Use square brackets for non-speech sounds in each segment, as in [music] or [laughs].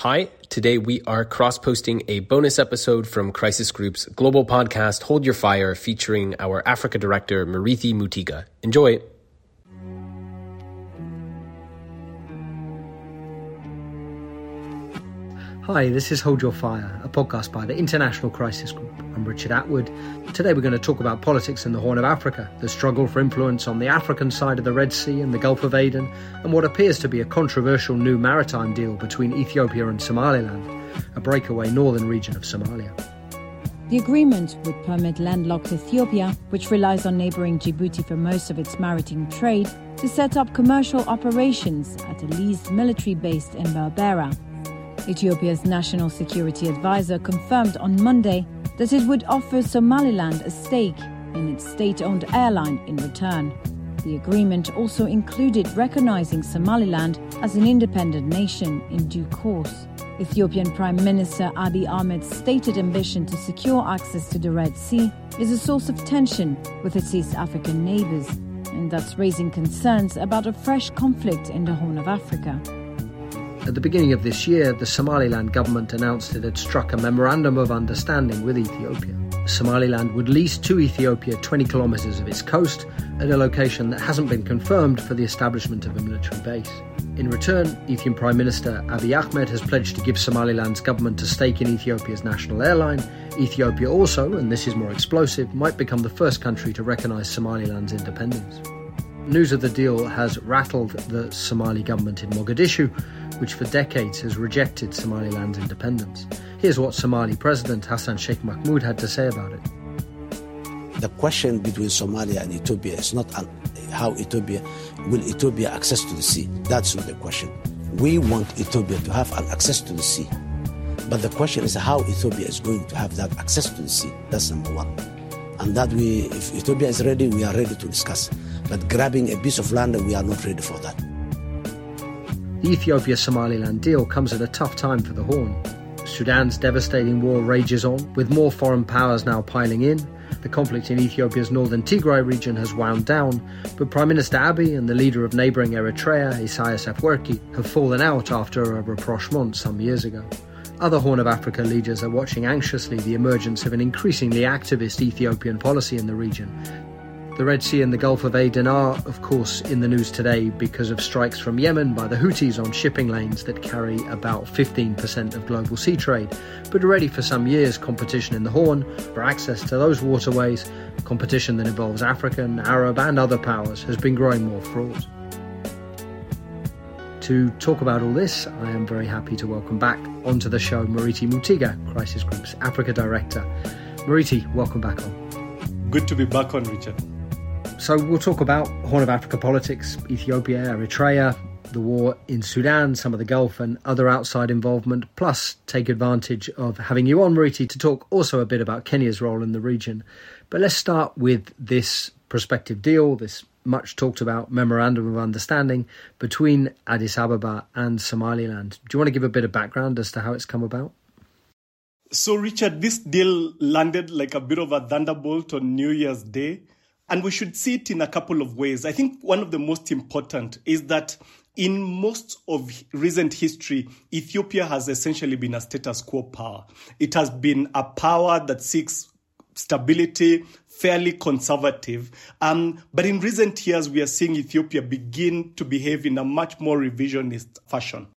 Hi, today we are cross posting a bonus episode from Crisis Group's global podcast Hold Your Fire featuring our Africa director Murithi Mutiga. Enjoy! Hi, this is Hold Your Fire, a podcast by the International Crisis Group. I'm Richard Atwood. Today we're going to talk about politics in the Horn of Africa, the struggle for influence on the African side of the Red Sea and the Gulf of Aden, and what appears to be a controversial new maritime deal between Ethiopia and Somaliland, a breakaway northern region of Somalia. The agreement would permit landlocked Ethiopia, which relies on neighboring Djibouti for most of its maritime trade, to set up commercial operations at a leased military base in Berbera Ethiopia's national security advisor confirmed on Monday that it would offer Somaliland a stake in its state owned airline in return. The agreement also included recognizing Somaliland as an independent nation in due course. Ethiopian Prime Minister Abiy Ahmed's stated ambition to secure access to the Red Sea is a source of tension with its East African neighbors, and that's raising concerns about a fresh conflict in the Horn of Africa. At the beginning of this year, the Somaliland government announced it had struck a memorandum of understanding with Ethiopia. Somaliland would lease to Ethiopia 20 kilometres of its coast at a location that hasn't been confirmed for the establishment of a military base. In return, Ethiopian Prime Minister Abiy Ahmed has pledged to give Somaliland's government a stake in Ethiopia's national airline. Ethiopia also, and this is more explosive, might become the first country to recognise Somaliland's independence. News of the deal has rattled the Somali government in Mogadishu, which for decades has rejected Somaliland's independence. Here's what Somali President Hassan Sheikh Mohamud had to say about it. The question between Somalia and Ethiopia is not how Ethiopia will Ethiopia access to the sea. That's not the question. We want Ethiopia to have an access to the sea. But the question is how Ethiopia is going to have that access to the sea. That's number one. And that we, if Ethiopia is ready, we are ready to discuss. But grabbing a piece of land, we are not ready for that. The Ethiopia Somaliland deal comes at a tough time for the Horn. Sudan's devastating war rages on, with more foreign powers now piling in. The conflict in Ethiopia's northern Tigray region has wound down, but Prime Minister Abiy and the leader of neighbouring Eritrea, Isaias Afwerki, have fallen out after a rapprochement some years ago. Other Horn of Africa leaders are watching anxiously the emergence of an increasingly activist Ethiopian policy in the region, the Red Sea and the Gulf of Aden are, of course, in the news today because of strikes from Yemen by the Houthis on shipping lanes that carry about 15% of global sea trade. But already for some years, competition in the Horn for access to those waterways, competition that involves African, Arab, and other powers, has been growing more fraught. To talk about all this, I am very happy to welcome back onto the show Murithi Mutiga, Crisis Group's Africa Director. Murithi, welcome back on. Good to be back on, Richard. So we'll talk about Horn of Africa politics, Ethiopia, Eritrea, the war in Sudan, some of the Gulf, and other outside involvement, plus take advantage of having you on, Murithi, to talk also a bit about Kenya's role in the region. But let's start with this prospective deal, this much talked about memorandum of understanding between Addis Ababa and Somaliland. Do you want to give a bit of background as to how it's come about? So, Richard, this deal landed like a bit of a thunderbolt on New Year's Day. And we should see it in a couple of ways. I think one of the most important is that in most of recent history, Ethiopia has essentially been a status quo power. It has been a power that seeks stability, fairly conservative. Um, but in recent years, we are seeing Ethiopia begin to behave in a much more revisionist fashion.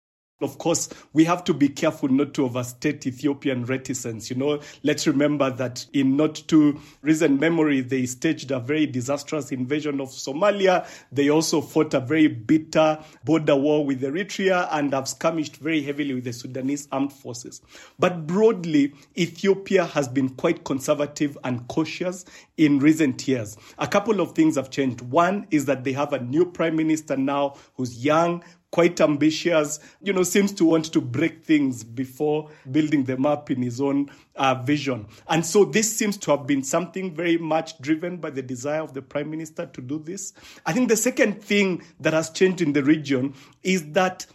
Of course, we have to be careful not to overstate Ethiopian reticence. You know, let's remember that in not too recent memory, they staged a very disastrous invasion of Somalia. They also fought a very bitter border war with Eritrea and have skirmished very heavily with the Sudanese armed forces. But broadly, Ethiopia has been quite conservative and cautious in recent years. A couple of things have changed. One is that they have a new prime minister now who's young, quite ambitious, you know, seems to want to break things before building them up in his own uh, vision. And so this seems to have been something very much driven by the desire of the prime minister to do this. I think the second thing that has changed in the region is that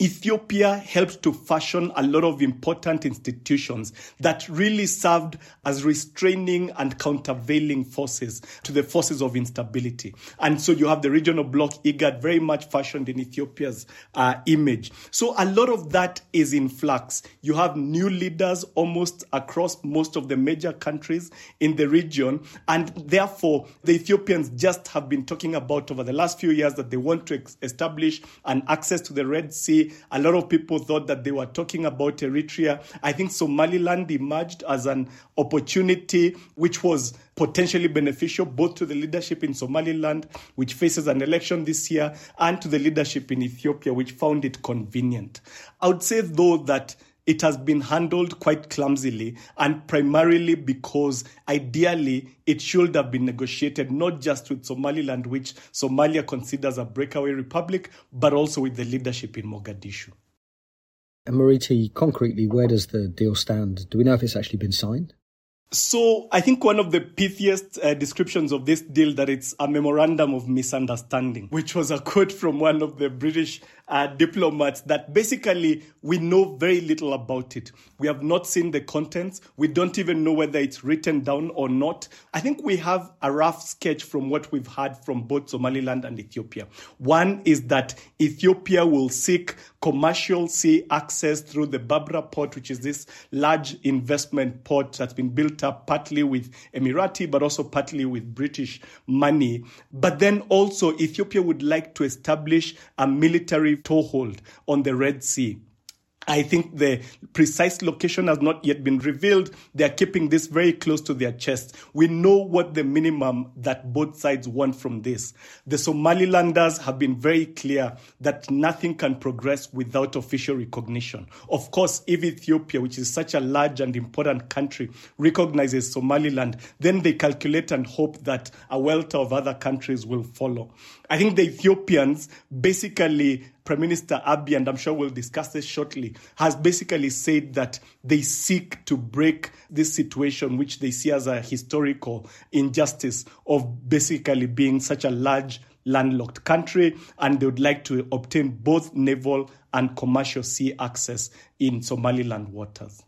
Ethiopia helped to fashion a lot of important institutions that really served as restraining and countervailing forces to the forces of instability. And so you have the regional bloc IGAD very much fashioned in Ethiopia's uh, image. So a lot of that is in flux. You have new leaders almost across most of the major countries in the region. And therefore, the Ethiopians just have been talking about over the last few years that they want to establish an access to the Red Sea a lot of people thought that they were talking about Eritrea. I think Somaliland emerged as an opportunity which was potentially beneficial both to the leadership in Somaliland, which faces an election this year, and to the leadership in Ethiopia, which found it convenient. I would say, though, that it has been handled quite clumsily and primarily because ideally it should have been negotiated not just with Somaliland, which Somalia considers a breakaway republic, but also with the leadership in Mogadishu. And Murithi, concretely, where does the deal stand? Do we know if it's actually been signed? So I think one of the pithiest uh, descriptions of this deal that it's a memorandum of misunderstanding, which was a quote from one of the British uh, diplomats that basically we know very little about it. We have not seen the contents. We don't even know whether it's written down or not. I think we have a rough sketch from what we've heard from both Somaliland and Ethiopia. One is that Ethiopia will seek commercial sea access through the Berbera port, which is this large investment port that's been built up partly with Emirati, but also partly with British money. But then also Ethiopia would like to establish a military toehold on the Red Sea. I think the precise location has not yet been revealed. They are keeping this very close to their chest. We know what the minimum that both sides want from this. The Somalilanders have been very clear that nothing can progress without official recognition. Of course, if Ethiopia, which is such a large and important country, recognizes Somaliland, then they calculate and hope that a welter of other countries will follow. I think the Ethiopians basically Prime Minister Abiy, and I'm sure we'll discuss this shortly, has basically said that they seek to break this situation, which they see as a historical injustice of basically being such a large landlocked country, and they would like to obtain both naval and commercial sea access in Somaliland waters.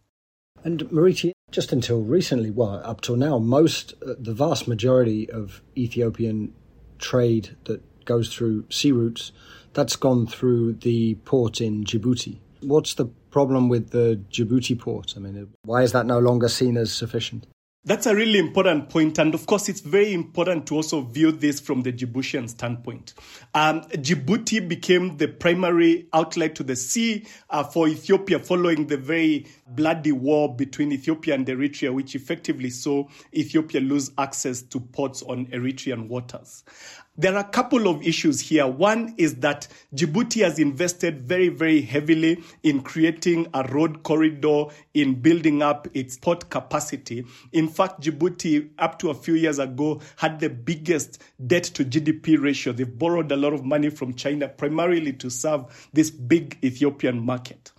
And Murithi, just until recently, well, up till now, most, uh, the vast majority of Ethiopian trade that goes through sea routes that's gone through the port in Djibouti. What's the problem with the Djibouti port? I mean, why is that no longer seen as sufficient? That's a really important point, and of course, it's very important to also view this from the Djiboutian standpoint. Um, Djibouti became the primary outlet to the sea uh, for Ethiopia following the very bloody war between Ethiopia and Eritrea, which effectively saw Ethiopia lose access to ports on Eritrean waters. There are a couple of issues here. One is that Djibouti has invested very, very heavily in creating a road corridor, in building up its port capacity. In fact, Djibouti, up to a few years ago, had the biggest debt to GDP ratio. They've borrowed a lot of money from China, primarily to serve this big Ethiopian market.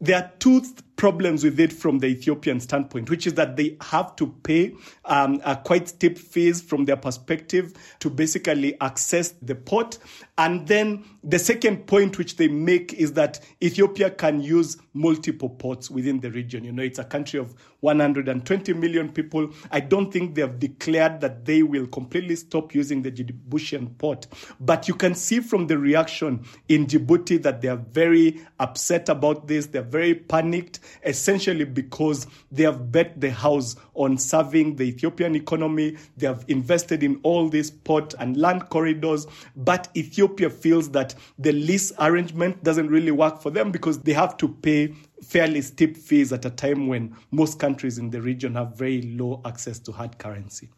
There are two problems with it from the Ethiopian standpoint, which is that they have to pay um, a quite steep fees from their perspective to basically access the port. And then the second point which they make is that Ethiopia can use multiple ports within the region. You know, it's a country of 120 million people. I don't think they have declared that they will completely stop using the Djiboutian port. But you can see from the reaction in Djibouti that they are very upset about this. They're very panicked essentially because they have bet the house on serving the Ethiopian economy. They have invested in all these port and land corridors, but Ethiopia feels that the lease arrangement doesn't really work for them because they have to pay fairly steep fees at a time when most countries in the region have very low access to hard currency.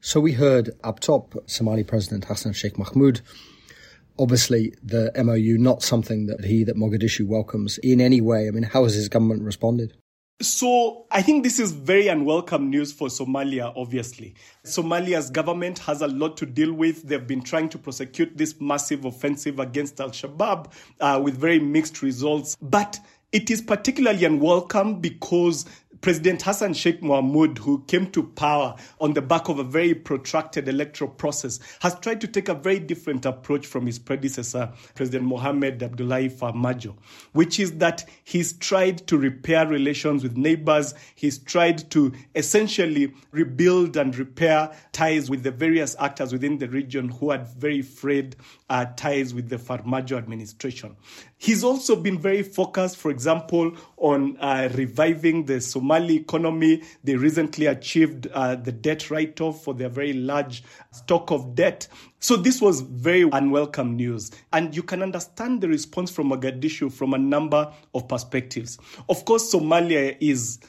So we heard up top Somali President Hassan Sheikh Mohamud obviously the MOU not something that he, that Mogadishu welcomes in any way. I mean, how has his government responded? So I think this is very unwelcome news for Somalia, obviously. Somalia's government has a lot to deal with. They've been trying to prosecute this massive offensive against Al Shabaab uh, with very mixed results. But it is particularly unwelcome because President Hassan Sheikh Mohamud, who came to power on the back of a very protracted electoral process, has tried to take a very different approach from his predecessor, President Mohamed Abdullahi Farmajo, which is that he's tried to repair relations with neighbors. He's tried to essentially rebuild and repair ties with the various actors within the region who had very frayed uh, ties with the Farmajo administration. He's also been very focused, for example, on uh, reviving the Somali economy. They recently achieved uh, the debt write off for their very large stock of debt. So this was very unwelcome news. And you can understand the response from Mogadishu from a number of perspectives. Of course, Somalia is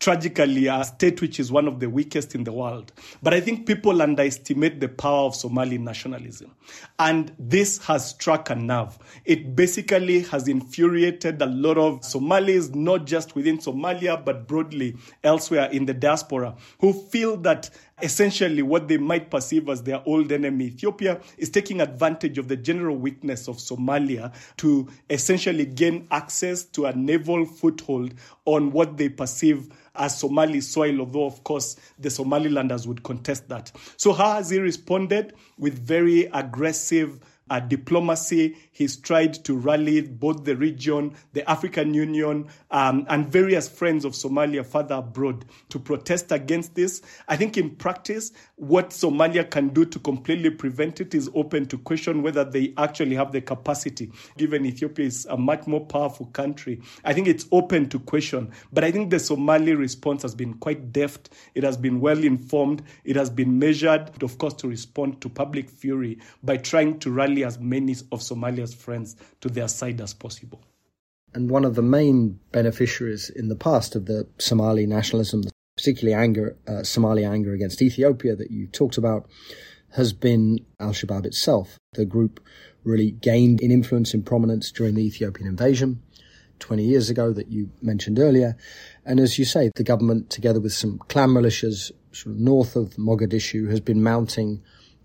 tragically a state which is one of the weakest in the world. But I think people underestimate the power of Somali nationalism. And this has struck a nerve. It basically has infuriated a lot of Somalis, not just within Somalia, but broadly elsewhere in the diaspora, who feel that essentially what they might perceive as their old enemy, Ethiopia, is taking advantage of the general weakness of Somalia to essentially gain access to a naval foothold on what they perceive as Somali soil, although, of course, the Somalilanders would contest that. So, how has he responded? With very aggressive diplomacy. He's tried to rally both the region, the African Union, um, and various friends of Somalia further abroad to protest against this. I think in practice, what Somalia can do to completely prevent it is open to question whether they actually have the capacity, given Ethiopia is a much more powerful country. I think it's open to question. But I think the Somali response has been quite deft. It has been well informed. It has been measured, of course, to respond to public fury by trying to rally as many of Somalia's friends to their side as possible. And one of the main beneficiaries in the past of the Somali nationalism, particularly anger, uh, Somali anger against Ethiopia that you talked about, has been Al Shabaab itself. The group really gained in influence and prominence during the Ethiopian invasion 20 years ago that you mentioned earlier. And as you say, the government, together with some clan militias sort of north of Mogadishu, has been mounting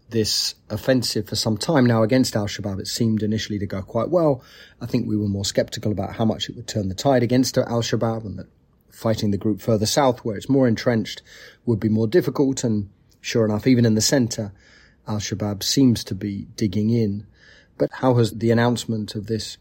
this offensive for some time now against Al Shabaab. It seemed initially to go quite well. I think we were more skeptical about how much it would turn the tide against Al Shabaab and that fighting the group further south, where it's more entrenched, would be more difficult. And sure enough, even in the center, Al Shabaab seems to be digging in. But how has the announcement of this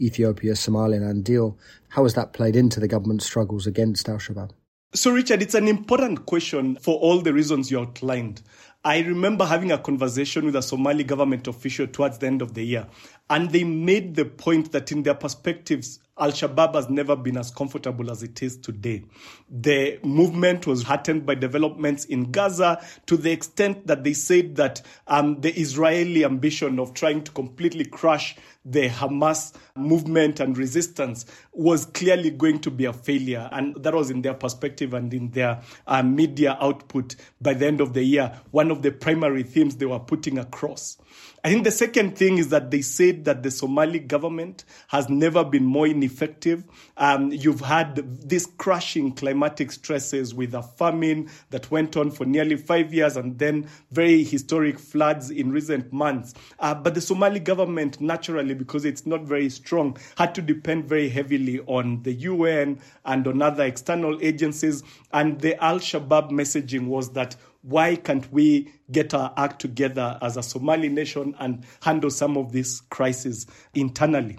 Ethiopia Somaliland deal, how has that played into the government's struggles against Al Shabaab? So, Richard, it's an important question for all the reasons you outlined. I remember having a conversation with a Somali government official towards the end of the year, and they made the point that in their perspectives, Al Shabaab has never been as comfortable as it is today. The movement was heartened by developments in Gaza to the extent that they said that um, the Israeli ambition of trying to completely crush the Hamas movement and resistance was clearly going to be a failure. And that was in their perspective and in their uh, media output by the end of the year, one of the primary themes they were putting across. I think the second thing is that they said that the Somali government has never been more ineffective. Um, you've had these crushing climatic stresses with a famine that went on for nearly five years and then very historic floods in recent months. Uh, but the Somali government, naturally, because it's not very strong, had to depend very heavily on the UN and on other external agencies. And the Al Shabaab messaging was that why can't we get our act together as a Somali nation and handle some of these crises internally?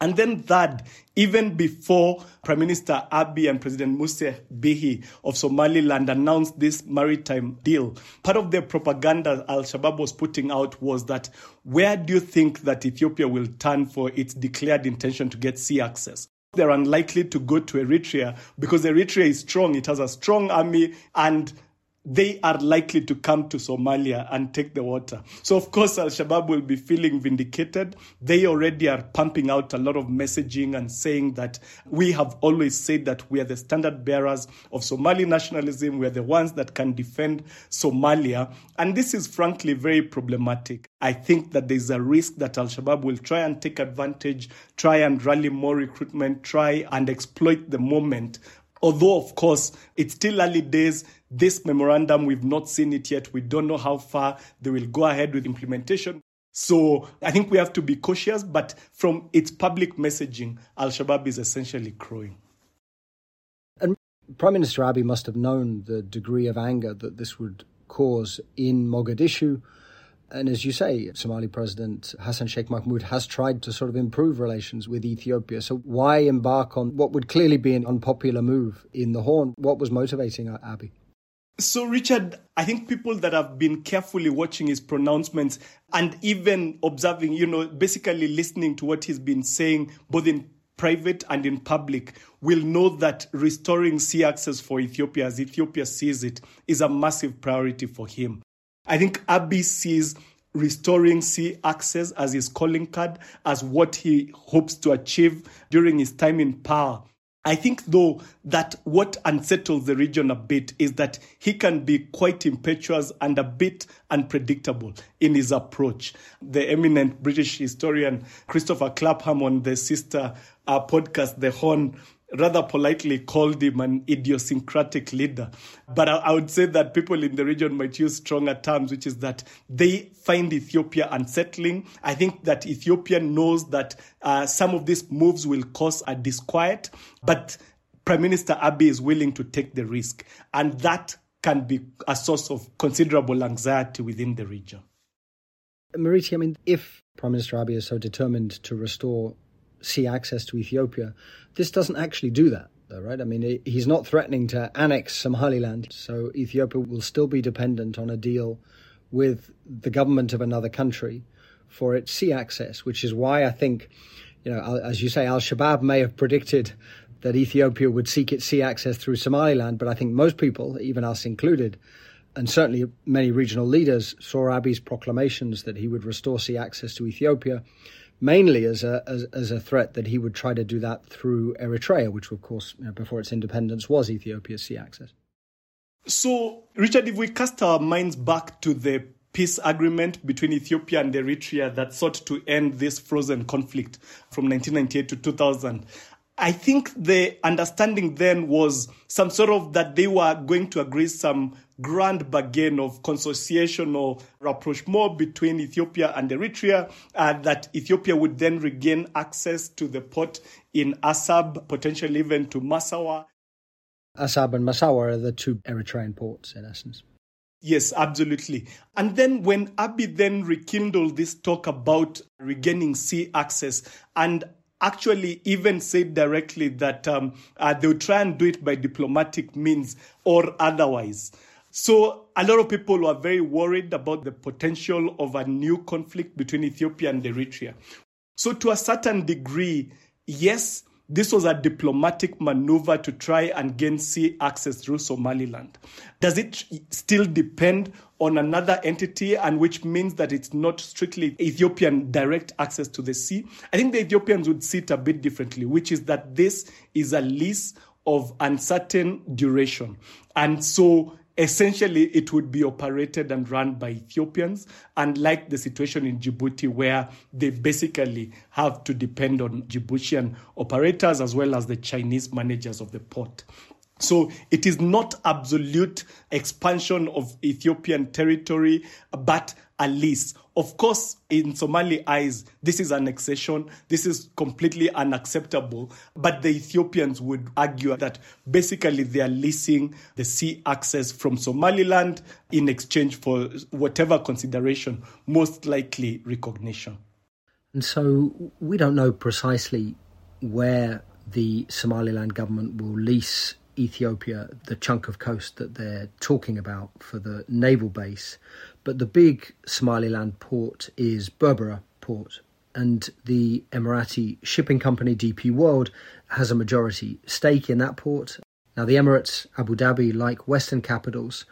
And then third, even before Prime Minister Abiy and President Musa Bihi of Somaliland announced this maritime deal, part of the propaganda Al Shabaab was putting out was that where do you think that Ethiopia will turn for its declared intention to get sea access? They're unlikely to go to Eritrea because Eritrea is strong. It has a strong army and they are likely to come to Somalia and take the water. So, of course, Al Shabaab will be feeling vindicated. They already are pumping out a lot of messaging and saying that we have always said that we are the standard bearers of Somali nationalism. We are the ones that can defend Somalia. And this is frankly very problematic. I think that there's a risk that Al Shabaab will try and take advantage, try and rally more recruitment, try and exploit the moment Although, of course, it's still early days. This memorandum, we've not seen it yet. We don't know how far they will go ahead with implementation. So I think we have to be cautious, but from its public messaging, Al Shabaab is essentially crowing. And Prime Minister Abiy must have known the degree of anger that this would cause in Mogadishu. And as you say, Somali President Hassan Sheikh Mohamud has tried to sort of improve relations with Ethiopia. So why embark on what would clearly be an unpopular move in the Horn? What was motivating Abiy? So, Richard, I think people that have been carefully watching his pronouncements and even observing, you know, basically listening to what he's been saying, both in private and in public, will know that restoring sea access for Ethiopia, as Ethiopia sees it, is a massive priority for him. I think Abiy sees restoring sea access as his calling card, as what he hopes to achieve during his time in power. I think, though, that what unsettles the region a bit is that he can be quite impetuous and a bit unpredictable in his approach. The eminent British historian Christopher Clapham on the sister uh, podcast, The Horn, rather politely called him an idiosyncratic leader. But I, I, would say that people in the region might use stronger terms, which is that they find Ethiopia unsettling. I think that Ethiopia knows that uh, some of these moves will cause a disquiet, but Prime Minister Abiy is willing to take the risk. And that can be a source of considerable anxiety within the region. Murithi, I mean, if Prime Minister Abiy is so determined to restore sea access to Ethiopia. This doesn't actually do that, though, right? I mean, he's not threatening to annex Somaliland, so Ethiopia will still be dependent on a deal with the government of another country for its sea access, which is why I think, you know, as you say, Al Shabaab may have predicted that Ethiopia would seek its sea access through Somaliland, but I think most people, even us included, and certainly many regional leaders, saw Abiy's proclamations that he would restore sea access to Ethiopia mainly as a as, as, a threat that he would try to do that through Eritrea, which of course you know, before its independence was Ethiopia's sea access. So, Richard, if we cast our minds back to the peace agreement between Ethiopia and Eritrea that sought to end this frozen conflict from 1998 to 2000. I think the understanding then was some sort of that they were going to agree some grand bargain of consociation or rapprochement between Ethiopia and Eritrea, uh, that Ethiopia would then regain access to the port in Assab, potentially even to Massawa. Assab and Massawa are the two Eritrean ports, in essence. Yes, absolutely. And then when Abiy then rekindled this talk about regaining sea access and actually even said directly that um, uh, they would try and do it by diplomatic means or otherwise. So a lot of people were very worried about the potential of a new conflict between Ethiopia and Eritrea. So to a certain degree, yes, this was a diplomatic maneuver to try and gain sea access through Somaliland. Does it still depend on another entity, and which means that it's not strictly Ethiopian direct access to the sea? I think the Ethiopians would see it a bit differently, which is that this is a lease of uncertain duration. And so essentially it would be operated and run by Ethiopians, unlike the situation in Djibouti, where they basically have to depend on Djiboutian operators as well as the Chinese managers of the port. So it is not absolute expansion of Ethiopian territory, but a lease. Of course, in Somali eyes, this is annexation. This is completely unacceptable. But the Ethiopians would argue that basically they are leasing the sea access from Somaliland in exchange for whatever consideration, most likely recognition. And so we don't know precisely where the Somaliland government will lease Ethiopia the chunk of coast that they're talking about for the naval base. But the big Somaliland port is Berbera port, and the Emirati shipping company DP World has a majority stake in that port. Now, the Emirates, Abu Dhabi, like Western capitals,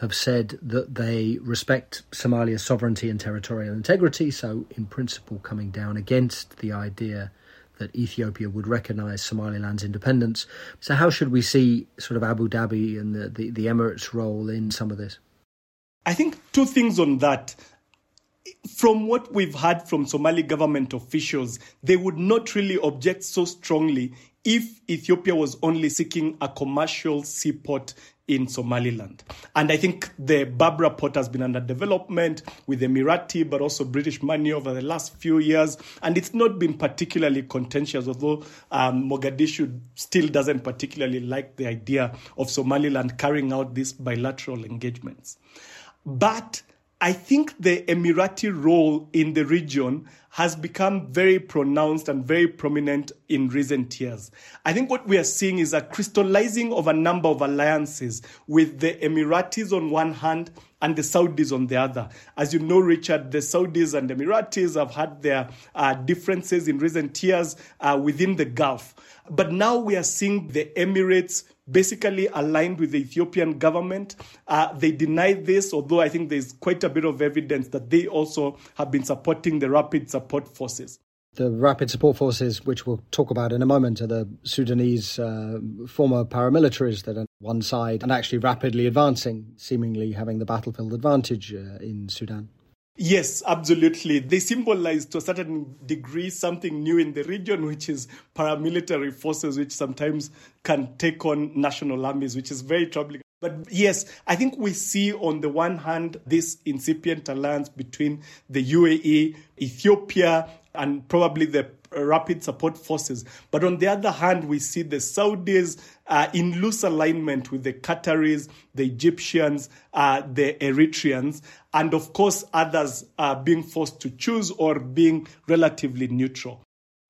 have said that they respect Somalia's sovereignty and territorial integrity, so in principle, coming down against the idea that Ethiopia would recognize Somaliland's independence. So, how should we see sort of Abu Dhabi and the, the, the Emirates' role in some of this? I think two things on that. From what we've heard from Somali government officials, they would not really object so strongly if Ethiopia was only seeking a commercial seaport in Somaliland. And I think the Berbera port has been under development with the Emirati, but also British money over the last few years. And it's not been particularly contentious, although um, Mogadishu still doesn't particularly like the idea of Somaliland carrying out these bilateral engagements. But I think the Emirati role in the region has become very pronounced and very prominent in recent years. I think what we are seeing is a crystallizing of a number of alliances with the Emiratis on one hand and the Saudis on the other. As you know, Richard, the Saudis and Emiratis have had their uh, differences in recent years uh, within the Gulf. But now we are seeing the Emirates basically aligned with the Ethiopian government. Uh, they deny this, although I think there's quite a bit of evidence that they also have been supporting the rapid support forces. The rapid support forces, which we'll talk about in a moment, are the Sudanese uh, former paramilitaries that are on one side and actually rapidly advancing, seemingly having the battlefield advantage uh, in Sudan. Yes, absolutely. They symbolize to a certain degree something new in the region, which is paramilitary forces, which sometimes can take on national armies, which is very troubling. But yes, I think we see on the one hand this incipient alliance between the UAE, Ethiopia, and probably the rapid support forces. But on the other hand, we see the Saudis uh, in loose alignment with the Qataris, the Egyptians, uh, the Eritreans, and of course, others uh, being forced to choose or being relatively neutral.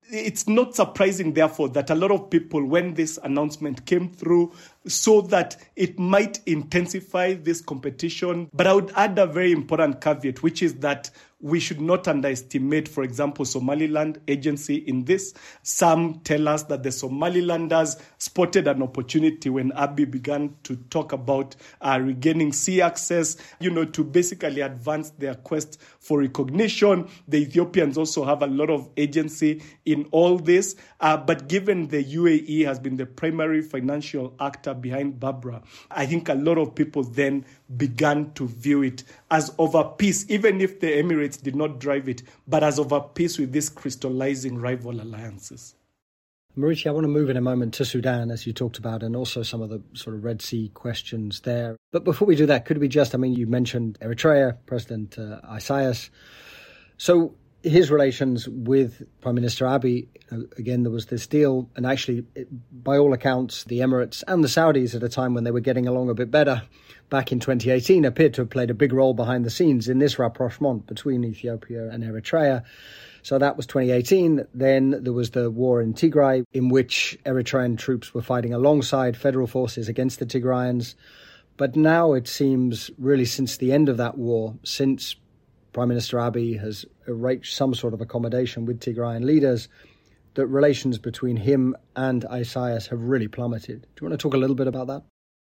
It's not surprising, therefore, that a lot of people, when this announcement came through, saw that it might intensify this competition. But I would add a very important caveat, which is that we should not underestimate, for example, Somaliland agency in this. Some tell us that the Somalilanders spotted an opportunity when Abiy began to talk about uh, regaining sea access, you know, to basically advance their quest for recognition. The Ethiopians also have a lot of agency in all this. Uh, but given the UAE has been the primary financial actor behind Berbera, I think a lot of people then began to view it as of a even if the Emirates did not drive it, but as of a with these crystallizing rival alliances. Murithi, I want to move in a moment to Sudan, as you talked about, and also some of the sort of Red Sea questions there. But before we do that, could we just, I mean, you mentioned Eritrea, President uh, Isaias. So his relations with Prime Minister Abiy, uh, again, there was this deal, and actually, by all accounts, the Emirates and the Saudis at a time when they were getting along a bit better back in 2018 appeared to have played a big role behind the scenes in this rapprochement between Ethiopia and Eritrea. So that was 2018. Then there was the war in Tigray, in which Eritrean troops were fighting alongside federal forces against the Tigrayans. But now it seems, really, since the end of that war, since Prime Minister Abiy has reached some sort of accommodation with Tigrayan leaders, that relations between him and Isaias have really plummeted. Do you want to talk a little bit about that?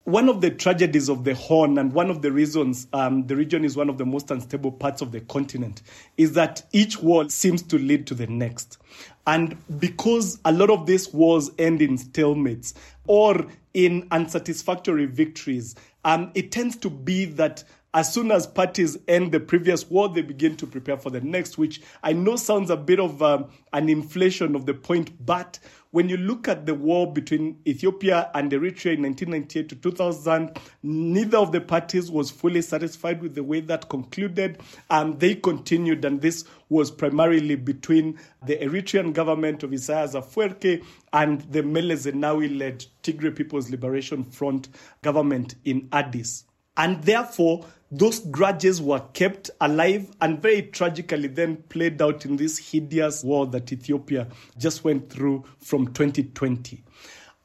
One of the tragedies of the Horn, and one of the reasons um, the region is one of the most unstable parts of the continent, is that each war seems to lead to the next. And because a lot of these wars end in stalemates or in unsatisfactory victories, um, it tends to be that as soon as parties end the previous war, they begin to prepare for the next, which I know sounds a bit of um, an inflation of the point, but when you look at the war between Ethiopia and Eritrea in 1998 to 2000, neither of the parties was fully satisfied with the way that concluded. Um, they continued, and this was primarily between the Eritrean government of Isaias Afwerki and the Meles Zenawi led Tigray People's Liberation Front government in Addis. And therefore, those grudges were kept alive and very tragically then played out in this hideous war that Ethiopia just went through from 2020.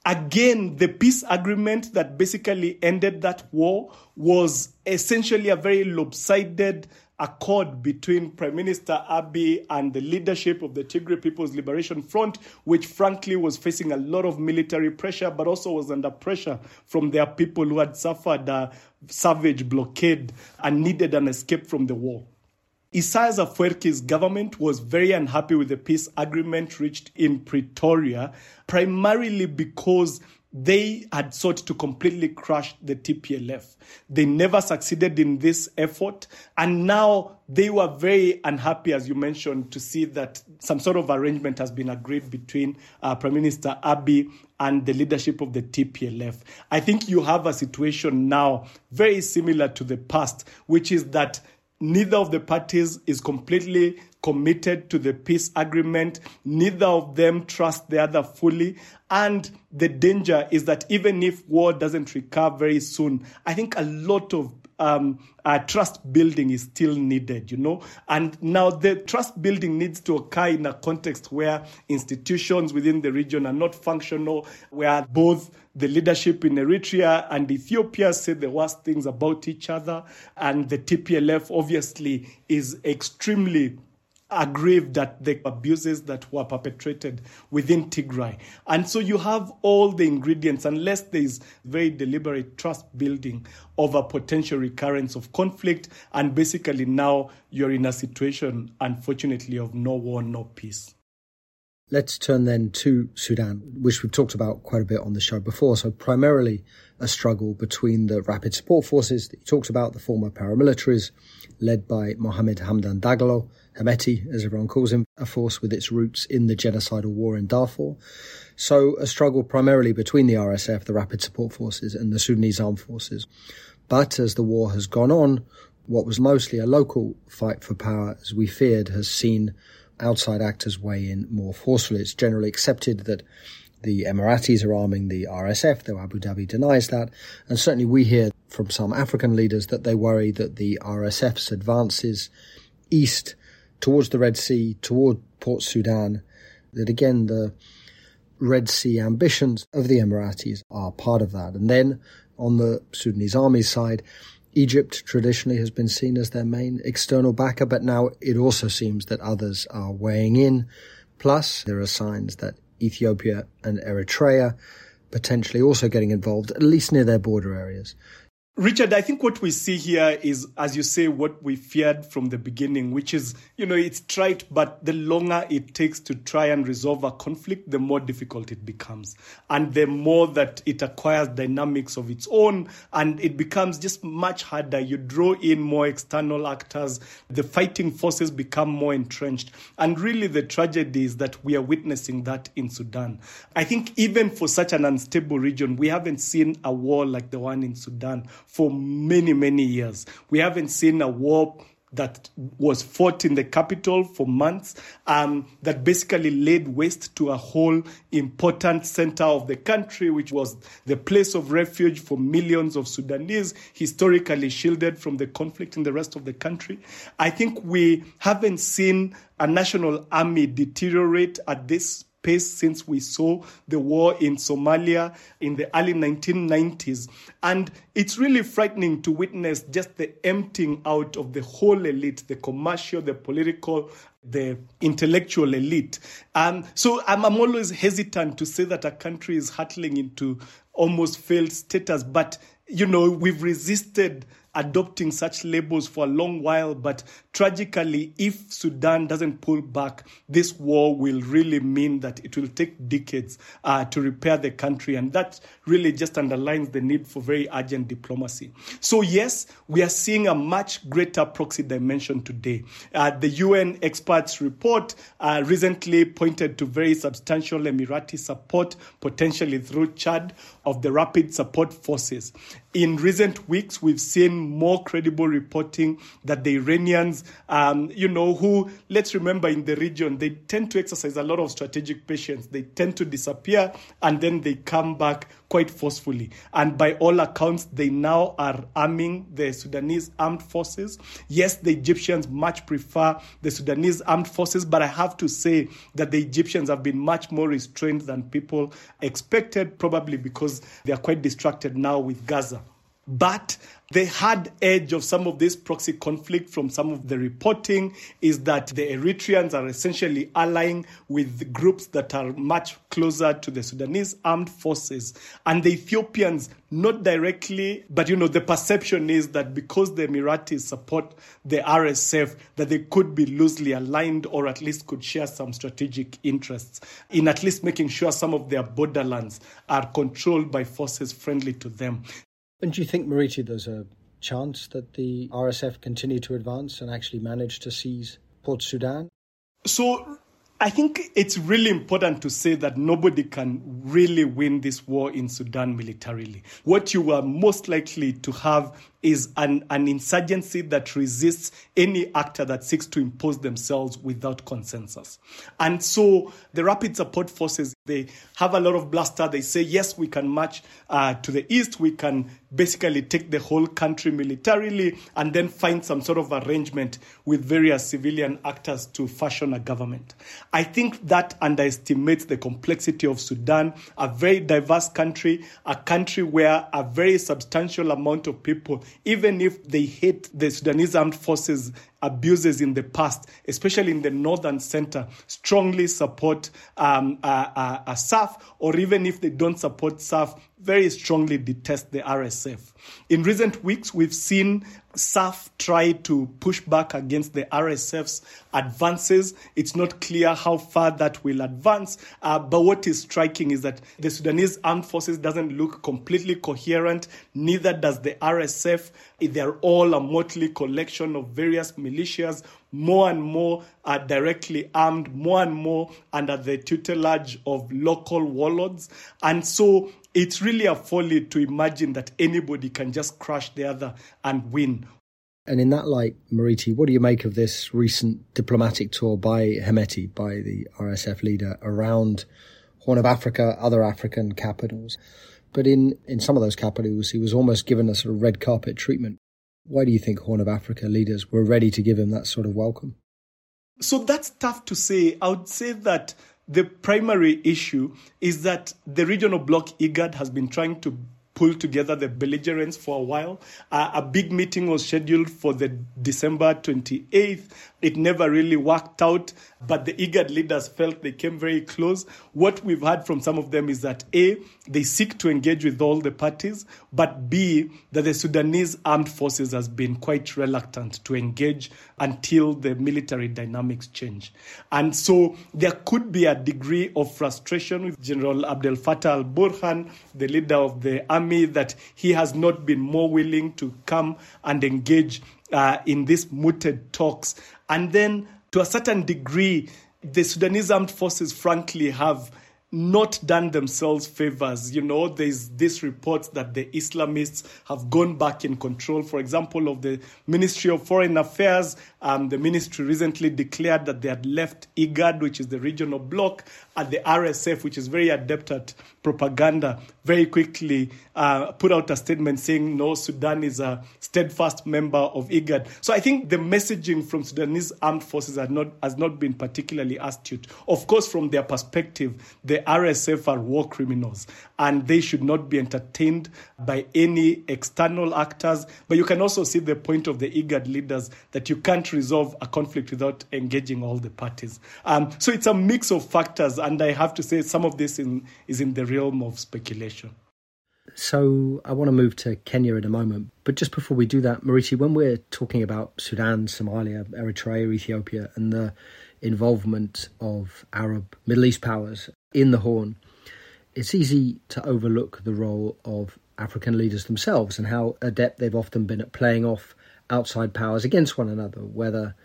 Again, the peace agreement that basically ended that war was essentially a very lopsided accord between Prime Minister Abiy and the leadership of the Tigray People's Liberation Front, which frankly was facing a lot of military pressure, but also was under pressure from their people who had suffered a savage blockade and needed an escape from the war. Isaias Afwerki's government was very unhappy with the peace agreement reached in Pretoria, primarily because they had sought to completely crush the TPLF. They never succeeded in this effort. And now they were very unhappy, as you mentioned, to see that some sort of arrangement has been agreed between uh, Prime Minister Abiy and the leadership of the TPLF. I think you have a situation now very similar to the past, which is that neither of the parties is completely committed to the peace agreement. Neither of them trust the other fully. And the danger is that even if war doesn't recover very soon, I think a lot of um, uh, trust building is still needed, you know. And now the trust building needs to occur in a context where institutions within the region are not functional, where both the leadership in Eritrea and Ethiopia say the worst things about each other, and the TPLF obviously is extremely aggrieved at the abuses that were perpetrated within Tigray. And so you have all the ingredients, unless there is very deliberate trust building a potential recurrence of conflict. And basically, now you're in a situation, unfortunately, of no war, no peace. Let's turn then to Sudan, which we've talked about quite a bit on the show before. So, primarily a struggle between the rapid support forces that you talked about, the former paramilitaries led by Mohammed Hamdan Dagalo, Hemeti, as everyone calls him, a force with its roots in the genocidal war in Darfur. So a struggle primarily between the RSF, the Rapid Support Forces, and the Sudanese Armed Forces. But as the war has gone on, what was mostly a local fight for power, as we feared, has seen outside actors weigh in more forcefully. It's generally accepted that the Emiratis are arming the RSF, though Abu Dhabi denies that. And certainly we hear from some African leaders that they worry that the RSF's advances east towards the Red Sea, toward Port Sudan, that again the Red Sea ambitions of the Emiratis are part of that. And then on the Sudanese army side, Egypt traditionally has been seen as their main external backer, but now it also seems that others are weighing in. Plus, there are signs that Ethiopia and Eritrea potentially also getting involved, at least near their border areas. Richard, I think what we see here is, as you say, what we feared from the beginning, which is, you know, it's trite, but the longer it takes to try and resolve a conflict, the more difficult it becomes. And the more that it acquires dynamics of its own, and it becomes just much harder. You draw in more external actors, the fighting forces become more entrenched. And really, the tragedy is that we are witnessing that in Sudan. I think even for such an unstable region, we haven't seen a war like the one in Sudan for many, many years. We haven't seen a war that was fought in the capital for months, um, that basically laid waste to a whole important center of the country, which was the place of refuge for millions of Sudanese, historically shielded from the conflict in the rest of the country. I think we haven't seen a national army deteriorate at this pace since we saw the war in Somalia in the early 1990s. And it's really frightening to witness just the emptying out of the whole elite, the commercial, the political, the intellectual elite. Um, so I'm, I'm always hesitant to say that a country is hurtling into almost failed status, but you know, we've resisted adopting such labels for a long while, but tragically, if Sudan doesn't pull back, this war will really mean that it will take decades uh, to repair the country. And that really just underlines the need for very urgent diplomacy. So, yes, we are seeing a much greater proxy dimension today. Uh, the UN experts report uh, recently pointed to very substantial Emirati support, potentially through Chad, of the rapid support forces. In recent weeks, we've seen more credible reporting that the Iranians, um, you know, who, let's remember in the region, they tend to exercise a lot of strategic patience. They tend to disappear and then they come back quite forcefully. And by all accounts, they now are arming the Sudanese armed forces. Yes, the Egyptians much prefer the Sudanese armed forces, but I have to say that the Egyptians have been much more restrained than people expected, probably because they are quite distracted now with Gaza. But the hard edge of some of this proxy conflict from some of the reporting is that the Eritreans are essentially allying with groups that are much closer to the Sudanese armed forces. And the Ethiopians, not directly, but you know, the perception is that because the Emiratis support the RSF, that they could be loosely aligned or at least could share some strategic interests in at least making sure some of their borderlands are controlled by forces friendly to them. And do you think, Murithi, there's a chance that the RSF continue to advance and actually manage to seize Port Sudan? So I think it's really important to say that nobody can really win this war in Sudan militarily. What you are most likely to have is an, an insurgency that resists any actor that seeks to impose themselves without consensus. And so the rapid support forces, they have a lot of bluster. They say, yes, we can march uh, to the east. We can basically take the whole country militarily and then find some sort of arrangement with various civilian actors to fashion a government. I think that underestimates the complexity of Sudan, a very diverse country, a country where a very substantial amount of people even if they hate the Sudanese armed forces abuses in the past, especially in the northern center, strongly support um, uh, uh, uh, SAF, or even if they don't support SAF, very strongly detest the RSF. In recent weeks, we've seen SAF try to push back against the RSF's advances. It's not clear how far that will advance, uh, but what is striking is that the Sudanese armed forces doesn't look completely coherent. Neither does the RSF. They're all a motley collection of various militias. More and more are directly armed, more and more under the tutelage of local warlords. And so it's really a folly to imagine that anybody can just crush the other and win. And in that light, Murithi, what do you make of this recent diplomatic tour by Hemeti, by the RSF leader, around Horn of Africa, other African capitals? But in, in some of those capitals, he was almost given a sort of red carpet treatment. Why do you think Horn of Africa leaders were ready to give him that sort of welcome? So that's tough to say. I would say that the primary issue is that the regional bloc IGAD has been trying to pull together the belligerents for a while. Uh, a big meeting was scheduled for the December 28th. It never really worked out, but the IGAD leaders felt they came very close. What we've heard from some of them is that A, they seek to engage with all the parties, but B, that the Sudanese armed forces has been quite reluctant to engage until the military dynamics change. And so there could be a degree of frustration with General Abdel Fattah al Burhan, the leader of the army, that he has not been more willing to come and engage uh, in these mooted talks. And then, to a certain degree, the Sudanese armed forces, frankly, have not done themselves favors. You know, there's this report that the Islamists have gone back in control, for example, of the Ministry of Foreign Affairs. Um, the ministry recently declared that they had left IGAD, which is the regional bloc, and the RSF, which is very adept at propaganda, very quickly uh, put out a statement saying, no, Sudan is a steadfast member of IGAD. So I think the messaging from Sudanese armed forces not, has not been particularly astute. Of course, from their perspective, the RSF are war criminals and they should not be entertained by any external actors. But you can also see the point of the IGAD leaders that you can't resolve a conflict without engaging all the parties. Um, so it's a mix of factors, and I have to say some of this in, is in the realm of speculation. So I want to move to Kenya in a moment. But just before we do that, Murithi, when we're talking about Sudan, Somalia, Eritrea, Ethiopia, and the involvement of Arab Middle East powers in the Horn, it's easy to overlook the role of African leaders themselves and how adept they've often been at playing off outside powers against one another, whether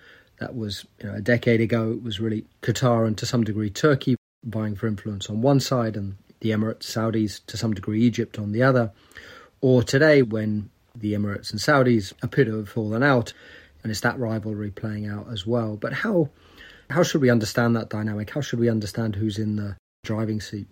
that was you know, a decade ago, it was really Qatar and to some degree Turkey vying for influence on one side and the Emirates, Saudis, to some degree Egypt on the other, or today when the Emirates and Saudis appear to have fallen out, and it's that rivalry playing out as well. But how how should we understand that dynamic? How should we understand who's in the driving seat?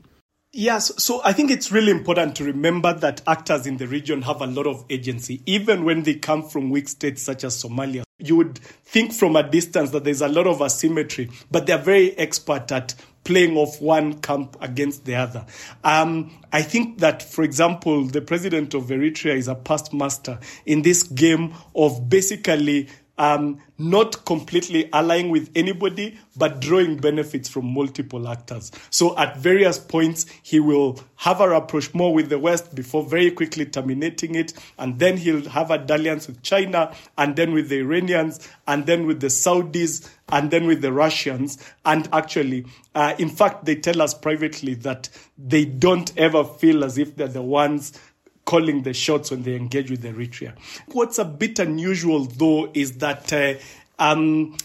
Yes, so I think it's really important to remember that actors in the region have a lot of agency, even when they come from weak states such as Somalia. You would think from a distance that there's a lot of asymmetry, but they're very expert at playing off one camp against the other. Um, I think that, for example, the president of Eritrea is a past master in this game of basically um, not completely allying with anybody, but drawing benefits from multiple actors. So at various points, he will have a approach more with the West before very quickly terminating it. And then he'll have a dalliance with China, and then with the Iranians, and then with the Saudis, and then with the Russians. And actually, uh, in fact, they tell us privately that they don't ever feel as if they're the ones calling the shots when they engage with Eritrea. What's a bit unusual, though, is that uh, um,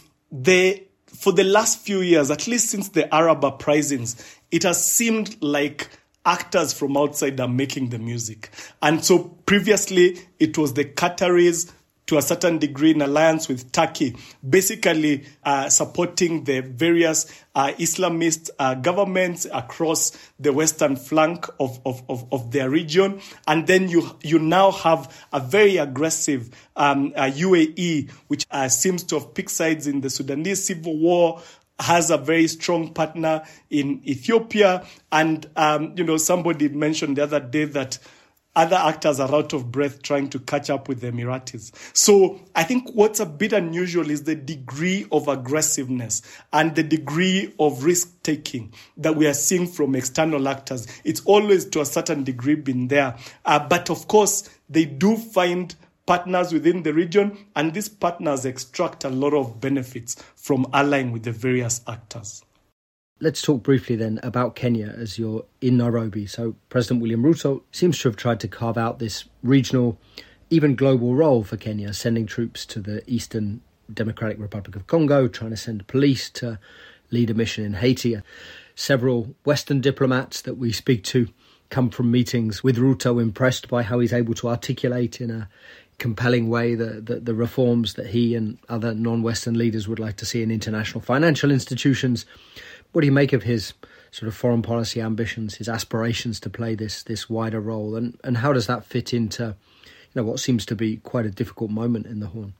for the last few years, at least since the Arab uprisings, it has seemed like actors from outside are making the music. And so previously, it was the Qataris to a certain degree in alliance with Turkey, basically uh, supporting the various uh, Islamist uh, governments across the western flank of, of, of, of, their region. And then you, you now have a very aggressive um, UAE, which uh, seems to have picked sides in the Sudanese civil war, has a very strong partner in Ethiopia. And, um, you know, somebody mentioned the other day that other actors are out of breath trying to catch up with the Emiratis. So I think what's a bit unusual is the degree of aggressiveness and the degree of risk taking that we are seeing from external actors. It's always to a certain degree been there. Uh, but of course, they do find partners within the region, and these partners extract a lot of benefits from allying with the various actors. Let's talk briefly then about Kenya as you're in Nairobi. So, President William Ruto seems to have tried to carve out this regional, even global role for Kenya, sending troops to the Eastern Democratic Republic of Congo, trying to send police to lead a mission in Haiti. Several Western diplomats that we speak to come from meetings with Ruto impressed by how he's able to articulate in a compelling way the, the, the reforms that he and other non Western leaders would like to see in international financial institutions. What do you make of his sort of foreign policy ambitions, his aspirations to play this this wider role, and and how does that fit into you know what seems to be quite a difficult moment in the Horn?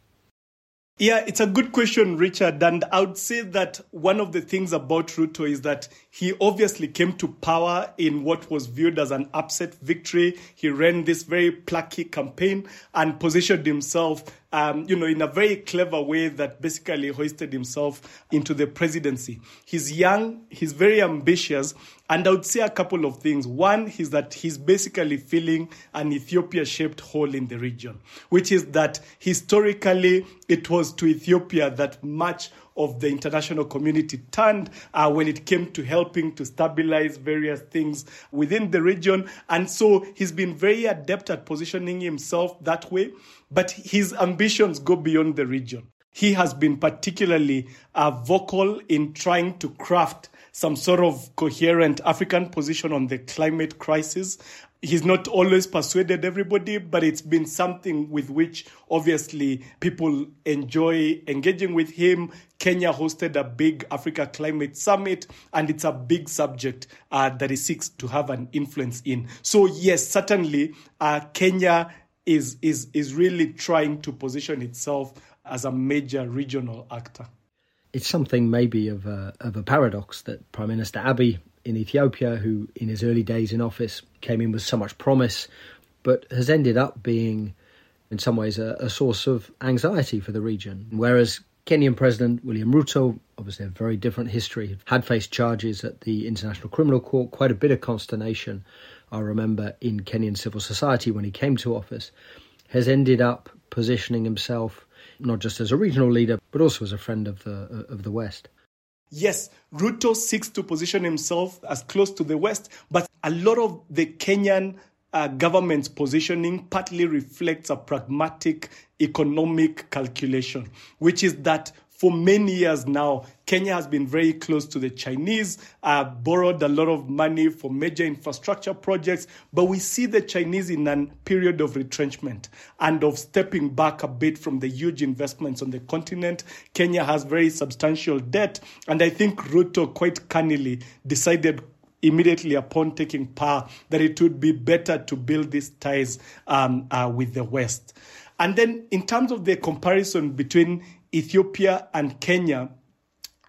Yeah, it's a good question, Richard. And I would say that one of the things about Ruto is that he obviously came to power in what was viewed as an upset victory. He ran this very plucky campaign and positioned himself, um, you know, in a very clever way that basically hoisted himself into the presidency. He's young, he's very ambitious, and I would say a couple of things. One is that he's basically filling an Ethiopia shaped hole in the region, which is that historically it was to Ethiopia that much of the international community turned uh, when it came to helping to stabilize various things within the region. And so he's been very adept at positioning himself that way, but his ambitions go beyond the region. He has been particularly uh, vocal in trying to craft some sort of coherent African position on the climate crisis he's not always persuaded everybody, but it's been something with which obviously people enjoy engaging with him. Kenya hosted a big Africa Climate Summit, and it's a big subject uh, that he seeks to have an influence in. So, yes, certainly, uh, Kenya is, is, is really trying to position itself as a major regional actor. It's something maybe of a, of a paradox that Prime Minister Abiy in Ethiopia, who in his early days in office came in with so much promise, but has ended up being, in some ways, a, a source of anxiety for the region. Whereas Kenyan President William Ruto, obviously a very different history, had faced charges at the International Criminal Court, quite a bit of consternation, I remember, in Kenyan civil society when he came to office, has ended up positioning himself not just as a regional leader, but also as a friend of the of the West. Yes, Ruto seeks to position himself as close to the West, but a lot of the Kenyan uh, government's positioning partly reflects a pragmatic economic calculation, which is that for many years now, Kenya has been very close to the Chinese, uh, borrowed a lot of money for major infrastructure projects, but we see the Chinese in a period of retrenchment and of stepping back a bit from the huge investments on the continent. Kenya has very substantial debt, and I think Ruto quite cunningly decided immediately upon taking power that it would be better to build these ties um, uh, with the West. And then, in terms of the comparison between Ethiopia and Kenya,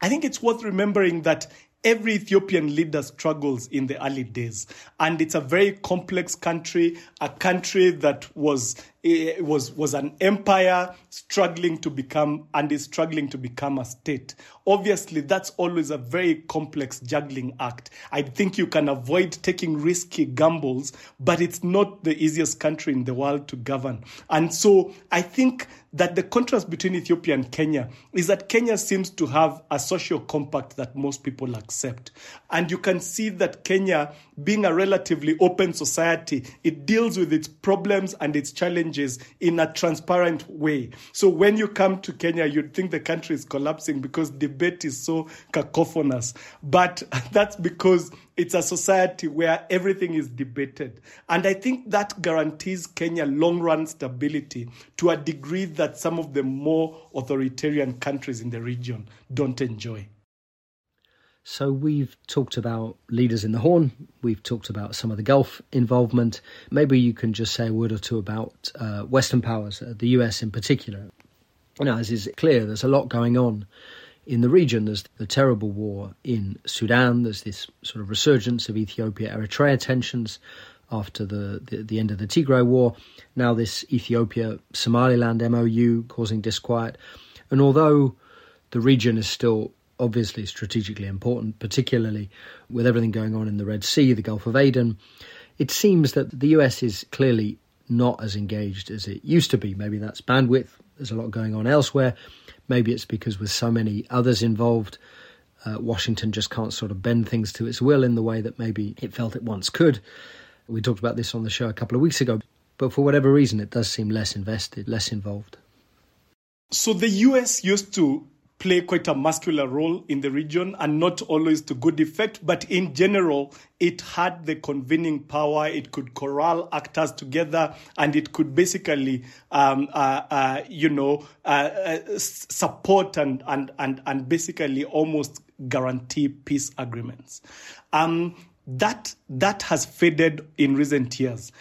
I think it's worth remembering that every Ethiopian leader struggles in the early days. And it's a very complex country, a country that was it was was an empire struggling to become and is struggling to become a state. Obviously, that's always a very complex juggling act. I think you can avoid taking risky gambles, but it's not the easiest country in the world to govern. And so I think that the contrast between Ethiopia and Kenya is that Kenya seems to have a social compact that most people accept. And you can see that Kenya, being a relatively open society, it deals with its problems and its challenges in a transparent way. So when you come to Kenya, you'd think the country is collapsing because debate is so cacophonous. But [laughs] that's because it's a society where everything is debated. And I think that guarantees Kenya long run stability to a degree that some of the more authoritarian countries in the region don't enjoy. So we've talked about leaders in the Horn. We've talked about some of the Gulf involvement. Maybe you can just say a word or two about uh, Western powers, uh, the US in particular. Now, as is clear, there's a lot going on in the region. There's the terrible war in Sudan. There's this sort of resurgence of Ethiopia-Eritrea tensions after the, the, the end of the Tigray war. Now this Ethiopia-Somaliland MOU causing disquiet. And although the region is still obviously strategically important, particularly with everything going on in the Red Sea, the Gulf of Aden. It seems that the US is clearly not as engaged as it used to be. Maybe that's bandwidth, there's a lot going on elsewhere. Maybe it's because with so many others involved, uh, Washington just can't sort of bend things to its will in the way that maybe it felt it once could. We talked about this on the show a couple of weeks ago, but for whatever reason, it does seem less invested, less involved. So the US used to play quite a muscular role in the region and not always to good effect, but in general, it had the convening power. It could corral actors together and it could basically, um, uh, uh, you know, uh, uh support and, and, and, and basically almost guarantee peace agreements. Um, that that has faded in recent years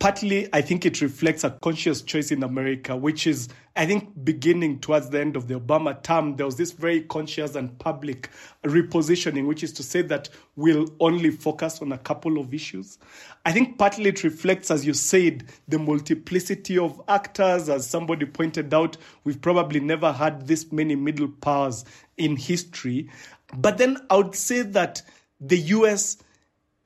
partly I think it reflects a conscious choice in America, which is, I think, beginning towards the end of the Obama term, there was this very conscious and public repositioning, which is to say that we'll only focus on a couple of issues. I think partly it reflects, as you said, the multiplicity of actors. As somebody pointed out, we've probably never had this many middle powers in history. But then I would say that the US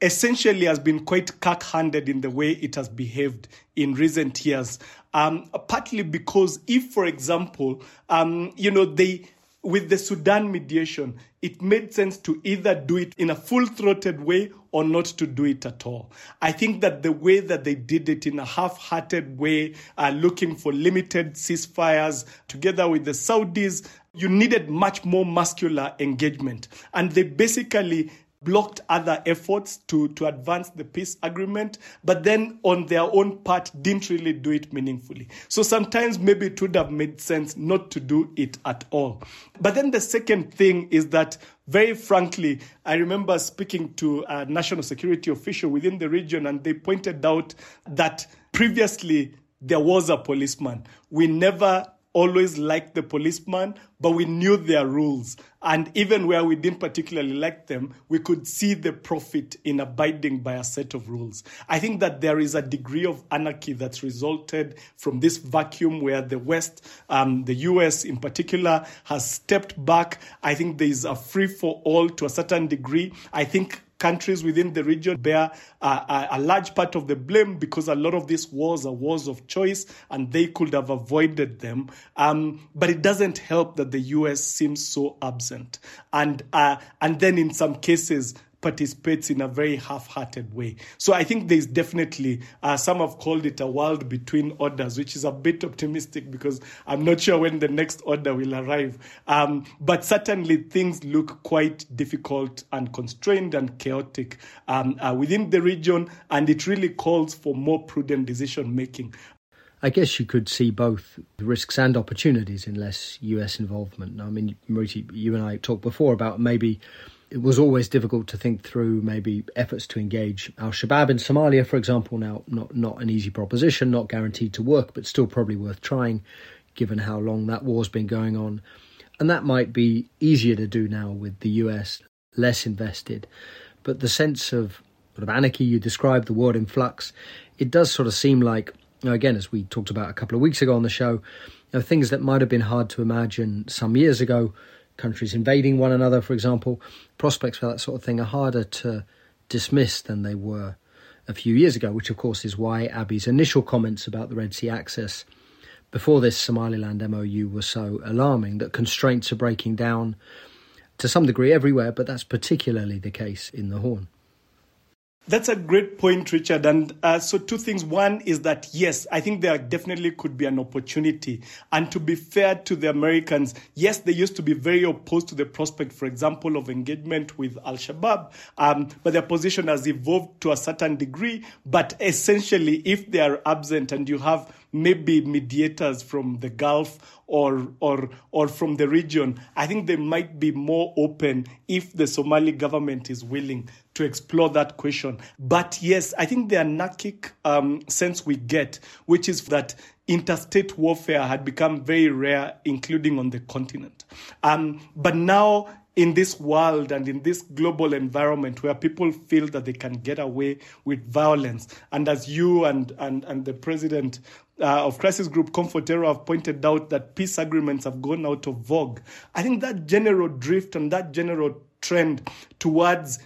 essentially has been quite cack-handed in the way it has behaved in recent years. Um, partly because if, for example, um, you know, they with the Sudan mediation, it made sense to either do it in a full throated way or not to do it at all. I think that the way that they did it in a half hearted way, uh, looking for limited ceasefires together with the Saudis, you needed much more muscular engagement. And they basically blocked other efforts to, to advance the peace agreement, but then on their own part didn't really do it meaningfully. So sometimes maybe it would have made sense not to do it at all. But then the second thing is that very frankly, I remember speaking to a national security official within the region, and they pointed out that previously there was a policeman. We never always liked the policeman, but we knew their rules. And even where we didn't particularly like them, we could see the profit in abiding by a set of rules. I think that there is a degree of anarchy that's resulted from this vacuum where the West, um, the US in particular, has stepped back. I think there is a free for all to a certain degree. I think countries within the region bear a, a, large part of the blame because a lot of these wars are wars of choice and they could have avoided them. Um, but it doesn't help that the US seems so absent. And, uh, and then in some cases, participates in a very half-hearted way. So I think there's definitely uh, some have called it a world between orders, which is a bit optimistic because I'm not sure when the next order will arrive. Um, but certainly things look quite difficult and constrained and chaotic um, uh, within the region, and it really calls for more prudent decision making. I guess you could see both risks and opportunities in less US involvement. I mean, Murithi, you and I talked before about maybe it was always difficult to think through maybe efforts to engage Al Shabaab in Somalia, for example. Now, not not an easy proposition, not guaranteed to work, but still probably worth trying, given how long that war's been going on. And that might be easier to do now with the US. less invested. But the sense of sort of anarchy you described, the world in flux, it does sort of seem like, you know, again, as we talked about a couple of weeks ago on the show, you know, things that might have been hard to imagine some years ago, countries invading one another, for example, prospects for that sort of thing are harder to dismiss than they were a few years ago, which of course is why Abiy's initial comments about the Red Sea access before this Somaliland MOU were so alarming that constraints are breaking down to some degree everywhere, but that's particularly the case in the Horn. That's a great point, Richard. And uh, so, two things. One is that, yes, I think there definitely could be an opportunity. And to be fair to the Americans, yes, they used to be very opposed to the prospect, for example, of engagement with Al Shabaab, um, but their position has evolved to a certain degree. But essentially, if they are absent and you have maybe mediators from the Gulf or or or from the region, I think they might be more open if the Somali government is willing to explore that question. But yes, I think the anarchic um, sense we get, which is that interstate warfare had become very rare, including on the continent. Um, but now in this world and in this global environment where people feel that they can get away with violence. And as you and, and, and the president uh, of Crisis Group, Comfort Ero, have pointed out that peace agreements have gone out of vogue. I think that general drift and that general trend towards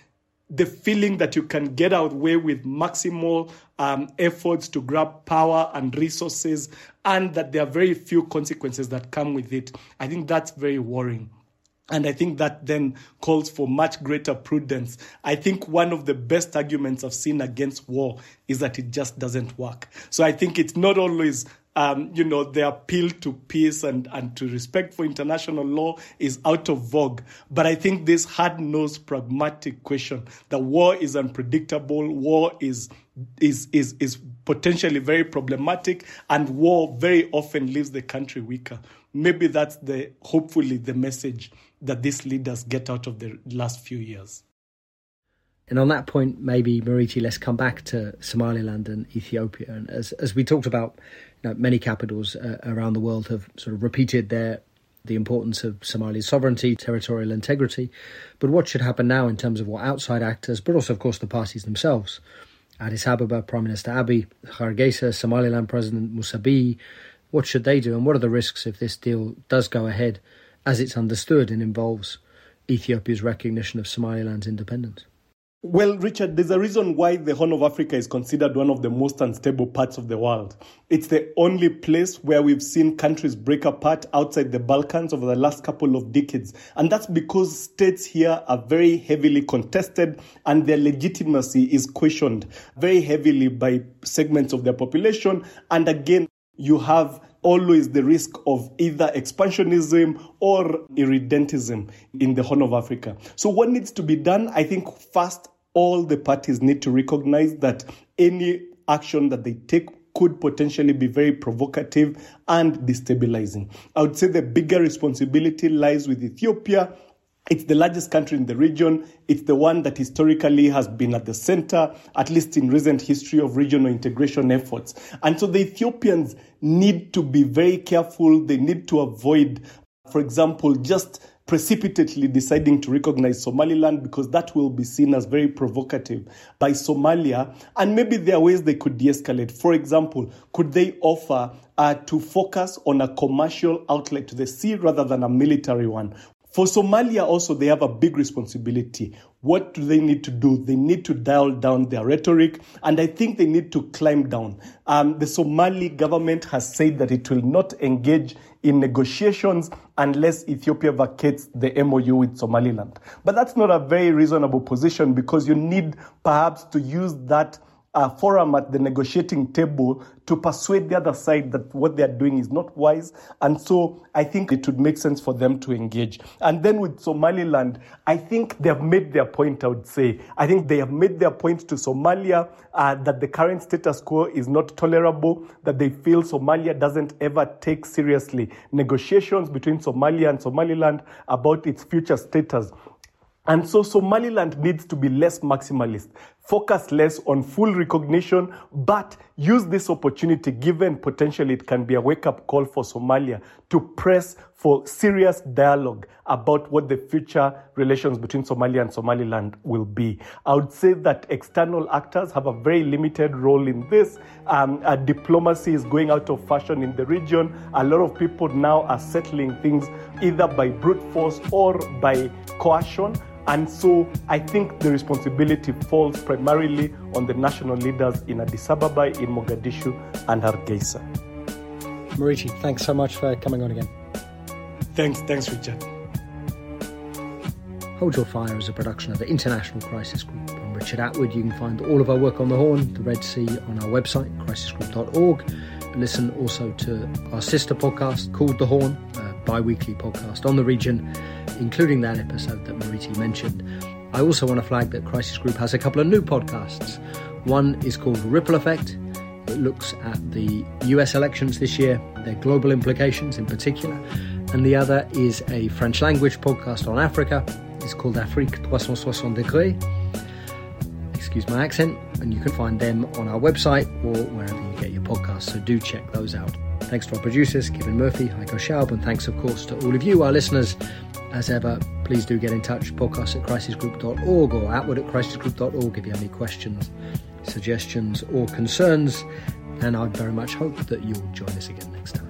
the feeling that you can get away with maximal um, efforts to grab power and resources, and that there are very few consequences that come with it. I think that's very worrying. And I think that then calls for much greater prudence. I think one of the best arguments I've seen against war is that it just doesn't work. So I think it's not always um, you know, the appeal to peace and, and to respect for international law is out of vogue. But I think this hard nosed, pragmatic question that war is unpredictable, war is, is, is, is potentially very problematic, and war very often leaves the country weaker. Maybe that's the, hopefully, the message that these leaders get out of the last few years. And on that point, maybe Murithi, let's come back to Somaliland and Ethiopia. And as as we talked about, know, many capitals uh, around the world have sort of repeated their the importance of Somalia's sovereignty, territorial integrity. But what should happen now in terms of what outside actors, but also, of course, the parties themselves? Addis Ababa, Prime Minister Abiy, Hargeisa, Somaliland President Musa Bihi, what should they do? And what are the risks if this deal does go ahead as it's understood and involves Ethiopia's recognition of Somaliland's independence? Well, Richard, there's a reason why the Horn of Africa is considered one of the most unstable parts of the world. It's the only place where we've seen countries break apart outside the Balkans over the last couple of decades. And that's because states here are very heavily contested and their legitimacy is questioned very heavily by segments of their population. And again, you have always the risk of either expansionism or irredentism in the Horn of Africa. So, what needs to be done? I think first, all the parties need to recognize that any action that they take could potentially be very provocative and destabilizing. I would say the bigger responsibility lies with Ethiopia it's the largest country in the region. It's the one that historically has been at the center, at least in recent history, of regional integration efforts. And so the Ethiopians need to be very careful. They need to avoid, for example, just precipitately deciding to recognize Somaliland because that will be seen as very provocative by Somalia. And maybe there are ways they could de escalate. For example, could they offer uh, to focus on a commercial outlet to the sea rather than a military one? For Somalia, also, they have a big responsibility. What do they need to do? They need to dial down their rhetoric, and I think they need to climb down. Um, the Somali government has said that it will not engage in negotiations unless Ethiopia vacates the MOU with Somaliland. But that's not a very reasonable position because you need perhaps to use that uh, forum at the negotiating table to persuade the other side that what they are doing is not wise. And so I think it would make sense for them to engage. And then with Somaliland, I think they have made their point, I would say. I think they have made their point to Somalia uh, that the current status quo is not tolerable, that they feel Somalia doesn't ever take seriously negotiations between Somalia and Somaliland about its future status. And so Somaliland needs to be less maximalist. Focus less on full recognition, but use this opportunity, given potentially it can be a wake up call for Somalia, to press for serious dialogue about what the future relations between Somalia and Somaliland will be. I would say that external actors have a very limited role in this. Um, diplomacy is going out of fashion in the region. A lot of people now are settling things either by brute force or by coercion. And so I think the responsibility falls primarily on the national leaders in Addis Ababa, in Mogadishu, and Hargeisa. Murithi, thanks so much for coming on again. Thanks, thanks, Richard. Hold Your Fire is a production of the International Crisis Group. I'm Richard Atwood. You can find all of our work on the Horn, the Red Sea, on our website, crisisgroup.org. Listen also to our sister podcast called The Horn, a bi weekly podcast on the region, including that episode that Murithi mentioned. I also want to flag that Crisis Group has a couple of new podcasts. One is called Ripple Effect. It looks at the US elections this year, their global implications in particular. And the other is a French language podcast on Africa. It's called Afrique 360 degrés. Excuse my accent. And you can find them on our website or wherever you get your podcasts. So do check those out. Thanks to our producers, Kevin Murphy, Heiko Schaub, and thanks, of course, to all of you, our listeners. As ever, please do get in touch, podcast at crisisgroup.org or atwood at crisisgroup.org if you have any questions, suggestions, or concerns. And I very much hope that you'll join us again next time.